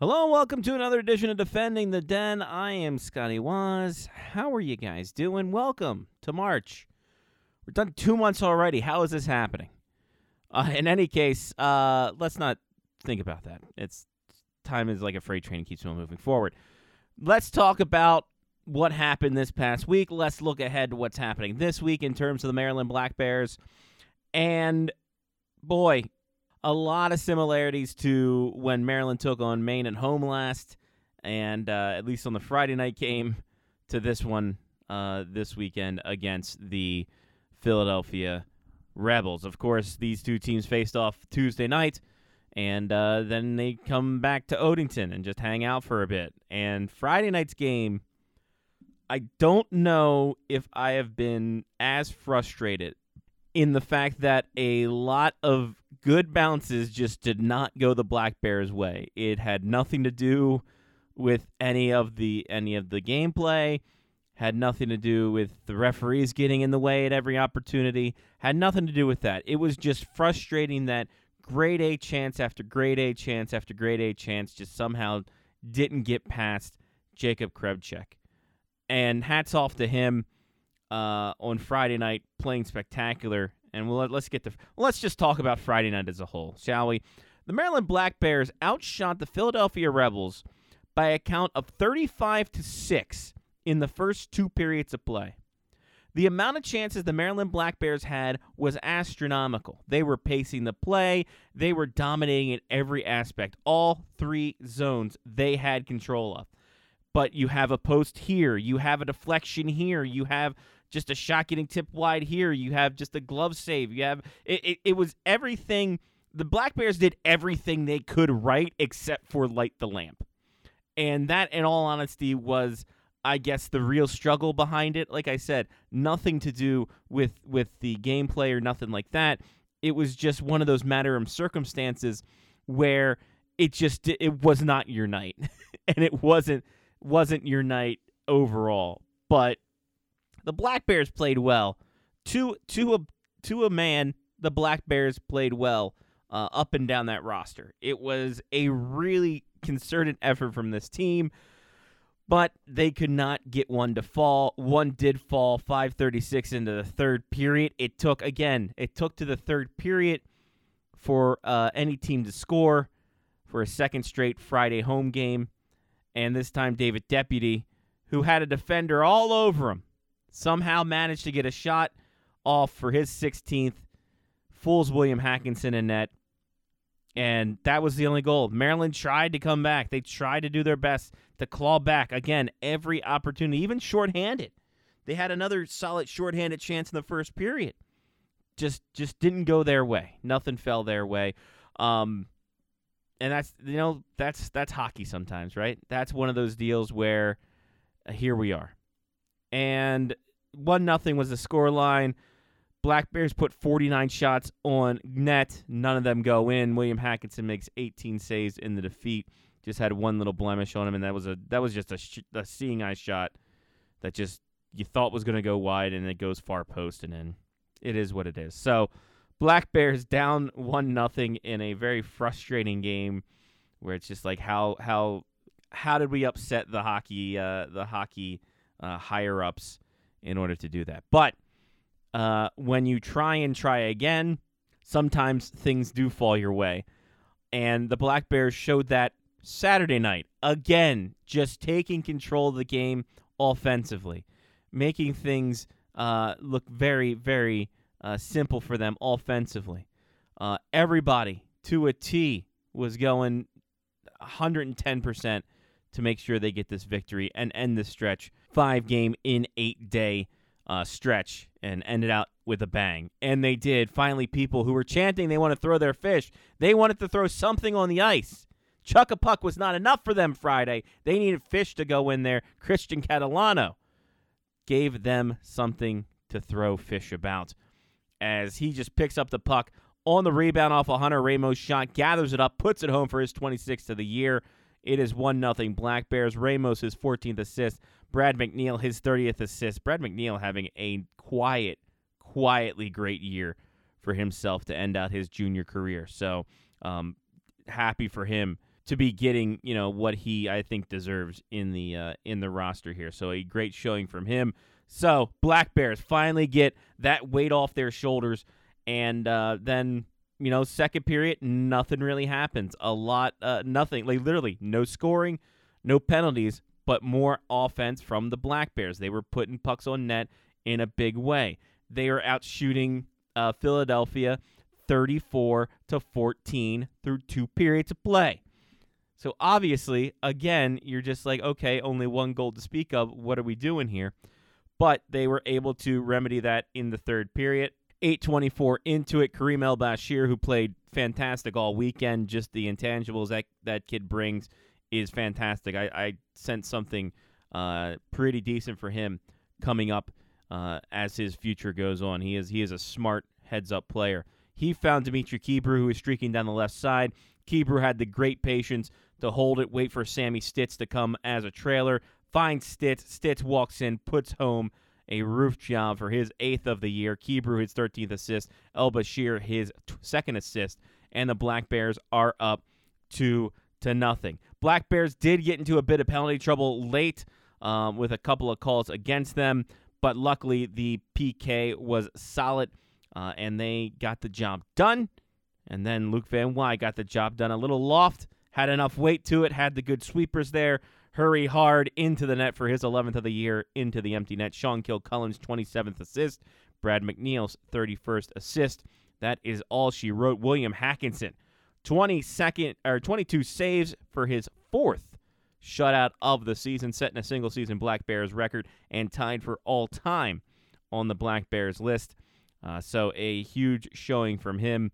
Hello and welcome to another edition of Defending the Den. I am Scotty Waz. How are you guys doing? Welcome to March. We're done two months already. How is this happening? Uh, in any case, uh, let's not think about that. It's time is like a freight train and keeps on moving forward. Let's talk about what happened this past week. Let's look ahead to what's happening this week in terms of the Maryland Black Bears. And boy, a lot of similarities to when Maryland took on Maine at home last, and uh, at least on the Friday night game, to this one uh, this weekend against the Philadelphia Rebels. Of course, these two teams faced off Tuesday night, and uh, then they come back to Odenton and just hang out for a bit. And Friday night's game, I don't know if I have been as frustrated in the fact that a lot of good bounces just did not go the Black Bears way. It had nothing to do with any of the any of the gameplay, had nothing to do with the referees getting in the way at every opportunity, had nothing to do with that. It was just frustrating that grade A chance after grade A chance after grade A chance just somehow didn't get past Jacob Krebchek. And hats off to him uh, on Friday night playing spectacular and we'll, let's get to let's just talk about Friday night as a whole, shall we? The Maryland Black Bears outshot the Philadelphia Rebels by a count of 35 to 6 in the first two periods of play. The amount of chances the Maryland Black Bears had was astronomical. They were pacing the play, they were dominating in every aspect. All three zones they had control of. But you have a post here, you have a deflection here, you have just a shot getting tipped wide here. You have just a glove save. You have it, it, it was everything. The Black Bears did everything they could right except for light the lamp. And that, in all honesty, was, I guess, the real struggle behind it. Like I said, nothing to do with with the gameplay or nothing like that. It was just one of those matter of circumstances where it just it was not your night, and it wasn't wasn't your night overall. But the Black Bears played well. To to a to a man, the Black Bears played well uh, up and down that roster. It was a really concerted effort from this team, but they could not get one to fall. One did fall 536 into the third period. It took again, it took to the third period for uh, any team to score for a second straight Friday home game. And this time David Deputy, who had a defender all over him, somehow managed to get a shot off for his 16th. Fools William Hackinson in net. And that was the only goal. Maryland tried to come back. They tried to do their best to claw back. Again, every opportunity, even shorthanded. They had another solid shorthanded chance in the first period. Just just didn't go their way. Nothing fell their way. Um, and that's you know that's that's hockey sometimes, right? That's one of those deals where uh, here we are. And one nothing was the score line. Black Bears put 49 shots on net. None of them go in. William Hackinson makes 18 saves in the defeat. Just had one little blemish on him, and that was a that was just a, sh- a seeing eye shot that just you thought was going to go wide, and it goes far post and in. It is what it is. So, Black Bears down one nothing in a very frustrating game, where it's just like how how how did we upset the hockey uh, the hockey uh, higher ups in order to do that. But uh, when you try and try again, sometimes things do fall your way. And the Black Bears showed that Saturday night. Again, just taking control of the game offensively, making things uh, look very, very uh, simple for them offensively. Uh, everybody to a T was going 110% to make sure they get this victory and end the stretch five game in eight day uh, stretch and ended out with a bang. And they did. Finally, people who were chanting they want to throw their fish, they wanted to throw something on the ice. Chuck a puck was not enough for them Friday. They needed fish to go in there. Christian Catalano gave them something to throw fish about as he just picks up the puck on the rebound off a Hunter Ramos shot, gathers it up, puts it home for his 26th of the year. It is 1 0 Black Bears. Ramos, his 14th assist. Brad McNeil, his 30th assist. Brad McNeil having a quiet, quietly great year for himself to end out his junior career. So um, happy for him to be getting you know what he I think deserves in the uh, in the roster here. So a great showing from him. So Black Bears finally get that weight off their shoulders, and uh, then you know second period nothing really happens. A lot, uh, nothing like literally no scoring, no penalties, but more offense from the Black Bears. They were putting pucks on net in a big way. They are out shooting uh, Philadelphia 34 to 14 through two periods of play. So obviously, again, you're just like, okay, only one goal to speak of. What are we doing here? But they were able to remedy that in the third period. 824 into it. Kareem El Bashir, who played fantastic all weekend, just the intangibles that that kid brings is fantastic. I, I sent something uh, pretty decent for him coming up uh, as his future goes on. He is he is a smart heads up player. He found Dimitri Kibru, who was streaking down the left side. Kibru had the great patience to hold it, wait for Sammy Stitz to come as a trailer, finds Stitz. Stitz walks in, puts home a roof job for his eighth of the year. Kibru his 13th assist. El Bashir his t- second assist, and the Black Bears are up two to nothing. Black Bears did get into a bit of penalty trouble late um, with a couple of calls against them, but luckily the PK was solid uh, and they got the job done. And then Luke Van Wy got the job done. A little loft, had enough weight to it, had the good sweepers there. Hurry hard into the net for his 11th of the year into the empty net. Sean Kilcullen's 27th assist. Brad McNeil's 31st assist. That is all she wrote. William Hackinson, 22nd or 22 saves for his fourth shutout of the season, setting a single season Black Bears record and tied for all time on the Black Bears list. Uh, so a huge showing from him.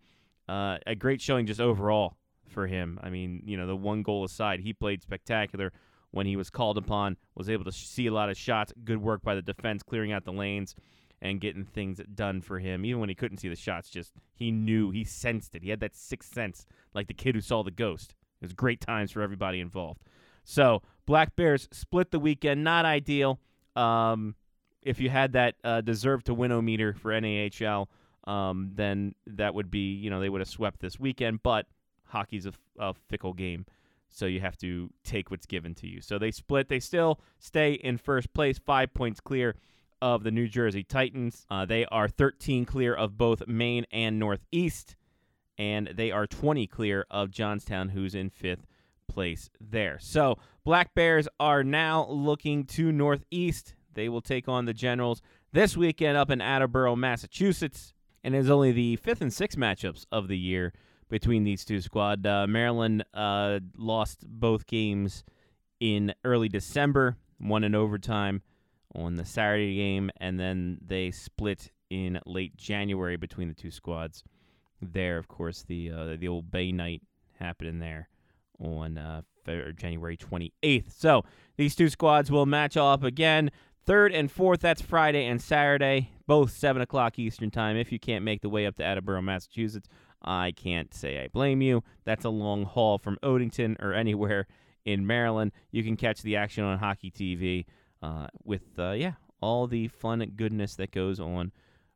Uh, a great showing just overall for him. I mean, you know, the one goal aside, he played spectacular when he was called upon, was able to see a lot of shots. Good work by the defense, clearing out the lanes and getting things done for him. Even when he couldn't see the shots, just he knew, he sensed it. He had that sixth sense, like the kid who saw the ghost. It was great times for everybody involved. So, Black Bears split the weekend. Not ideal. Um, if you had that uh, deserve to win meter for NAHL, um, then that would be you know they would have swept this weekend. But hockey's a, a fickle game, so you have to take what's given to you. So they split. They still stay in first place, five points clear of the New Jersey Titans. Uh, they are 13 clear of both Maine and Northeast, and they are 20 clear of Johnstown, who's in fifth place there. So Black Bears are now looking to Northeast they will take on the Generals this weekend up in Attleboro, Massachusetts, and is only the fifth and sixth matchups of the year between these two squads. Uh, Maryland uh, lost both games in early December, one in overtime on the Saturday game, and then they split in late January between the two squads. There, of course, the uh, the old Bay Night happened there on uh, January 28th. So these two squads will match up again. Third and fourth, that's Friday and Saturday, both 7 o'clock Eastern Time. If you can't make the way up to Attleboro, Massachusetts, I can't say I blame you. That's a long haul from Odenton or anywhere in Maryland. You can catch the action on Hockey TV uh, with, uh, yeah, all the fun and goodness that goes on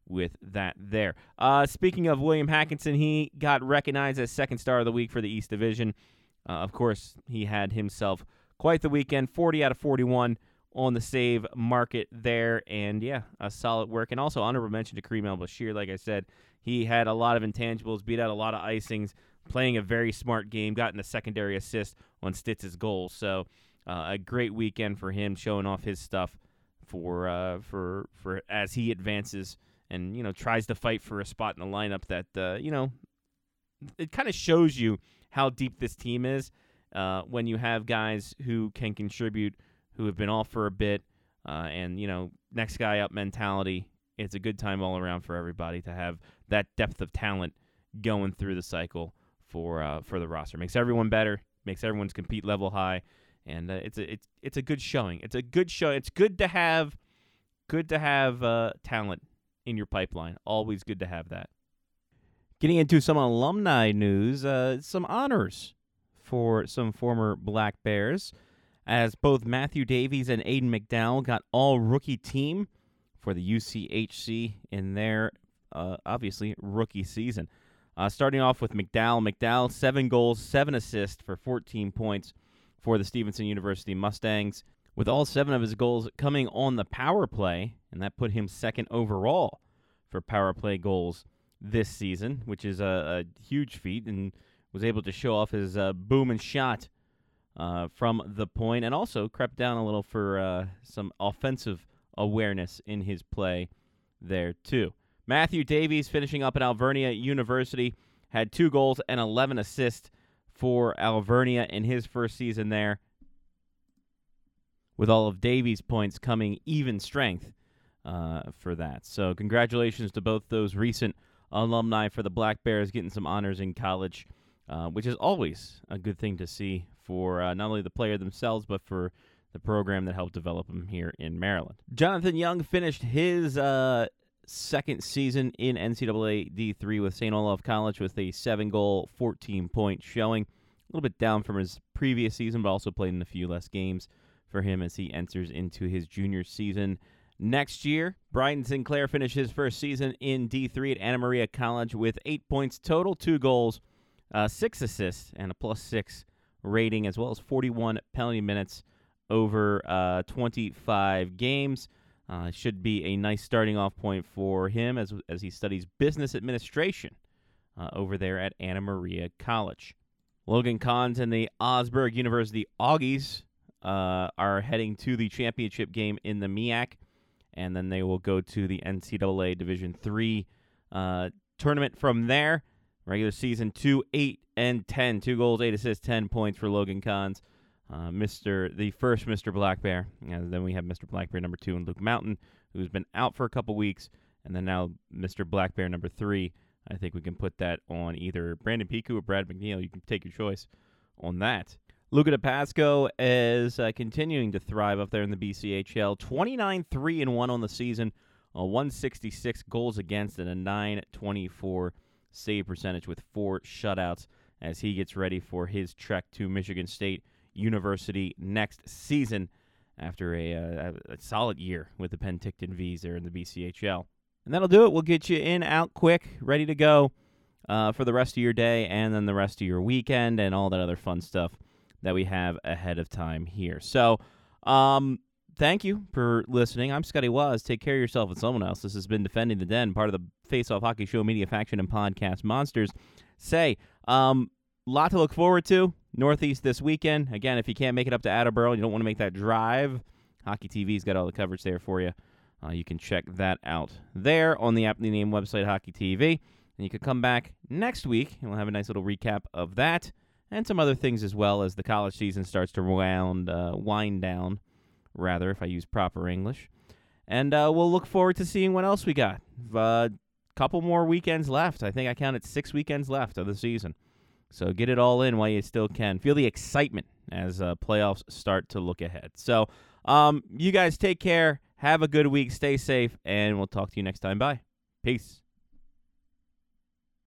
with that there. Uh, speaking of William Hackinson, he got recognized as second star of the week for the East Division. Uh, of course, he had himself quite the weekend 40 out of 41 on the save market there. And yeah, a solid work. And also honorable mention to Kareem El Bashir. Like I said, he had a lot of intangibles, beat out a lot of icings, playing a very smart game, gotten a secondary assist on Stitz's goal. So uh, a great weekend for him, showing off his stuff for uh, for for as he advances and you know tries to fight for a spot in the lineup. That uh, you know it kind of shows you how deep this team is uh, when you have guys who can contribute who have been off for a bit, uh, and you know, next guy up mentality. It's a good time all around for everybody to have that depth of talent going through the cycle for uh, for the roster. Makes everyone better. Makes everyone's compete level high, and uh, it's a it's it's a good showing. It's a good show. It's good to have good to have uh, talent in your pipeline. Always good to have that. Getting into some alumni news, uh, some honors for some former Black Bears as both Matthew Davies and Aiden McDowell got all rookie team for the UCHC in their uh, obviously rookie season. Uh, starting off with McDowell. McDowell, seven goals, seven assists for 14 points for the Stevenson University Mustangs, with all seven of his goals coming on the power play, and that put him second overall for power play goals this season, which is a, a huge feat, and was able to show off his uh, boom and shot uh, from the point, and also crept down a little for uh, some offensive awareness in his play there too. Matthew Davies, finishing up at Alvernia University, had two goals and 11 assists for Alvernia in his first season there, with all of Davies' points coming even strength uh, for that. So, congratulations to both those recent alumni for the Black Bears getting some honors in college, uh, which is always a good thing to see for uh, not only the player themselves, but for the program that helped develop them here in Maryland. Jonathan Young finished his uh, second season in NCAA D3 with St. Olaf College with a seven goal, 14 point showing. A little bit down from his previous season, but also played in a few less games for him as he enters into his junior season next year. Brian Sinclair finished his first season in D3 at Anna Maria College with eight points total, two goals, uh, six assists, and a plus six rating, as well as 41 penalty minutes over uh, 25 games. Uh, should be a nice starting off point for him as, as he studies business administration uh, over there at Anna Maria College. Logan Cons and the Augsburg University Augies uh, are heading to the championship game in the MIAC, and then they will go to the NCAA Division Three uh, tournament from there. Regular season two, eight and ten, two goals, eight assists, ten points for Logan Cons uh, Mr. the first Mr. Black Bear, and then we have Mr. Black Bear number two and Luke Mountain, who's been out for a couple weeks, and then now Mr. Black Bear number three. I think we can put that on either Brandon Piku or Brad McNeil. You can take your choice on that. Luca Di Pasquo is uh, continuing to thrive up there in the BCHL. 29 3 and 1 on the season, a 166 goals against, and a 924 save percentage with four shutouts as he gets ready for his trek to Michigan State University next season after a, uh, a, solid year with the Penticton Vees there in the BCHL. And that'll do it. We'll get you in, out quick, ready to go uh, for the rest of your day and then the rest of your weekend and all that other fun stuff that we have ahead of time here. So, um, thank you for listening. I'm Scotty Waz. Take care of yourself and someone else. This has been Defending the Den, part of the Face Off Hockey Show Media Faction and Podcast Monsters. Say, um, lot to look forward to. Northeast this weekend. Again, if you can't make it up to Attleboro and you don't want to make that drive, Hockey TV's got all the coverage there for you. Uh, you can check that out there on the aptly named website Hockey TV. And you can come back next week and we'll have a nice little recap of that and some other things as well as the college season starts to round, uh, wind down, rather, if I use proper English. And uh, we'll look forward to seeing what else we got. A uh, couple more weekends left. I think I counted six weekends left of the season. So get it all in while you still can. Feel the excitement as uh, playoffs start to look ahead. So, um, you guys take care. Have a good week. Stay safe, and we'll talk to you next time. Bye. Peace.